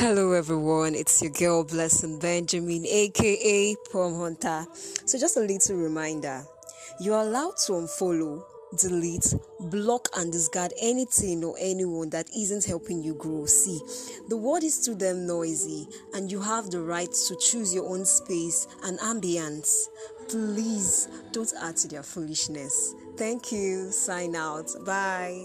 Hello, everyone. It's your girl Blessing Benjamin, aka Prom Hunter. So, just a little reminder you are allowed to unfollow, delete, block, and discard anything or anyone that isn't helping you grow. See, the world is to them noisy, and you have the right to choose your own space and ambience. Please don't add to their foolishness. Thank you. Sign out. Bye.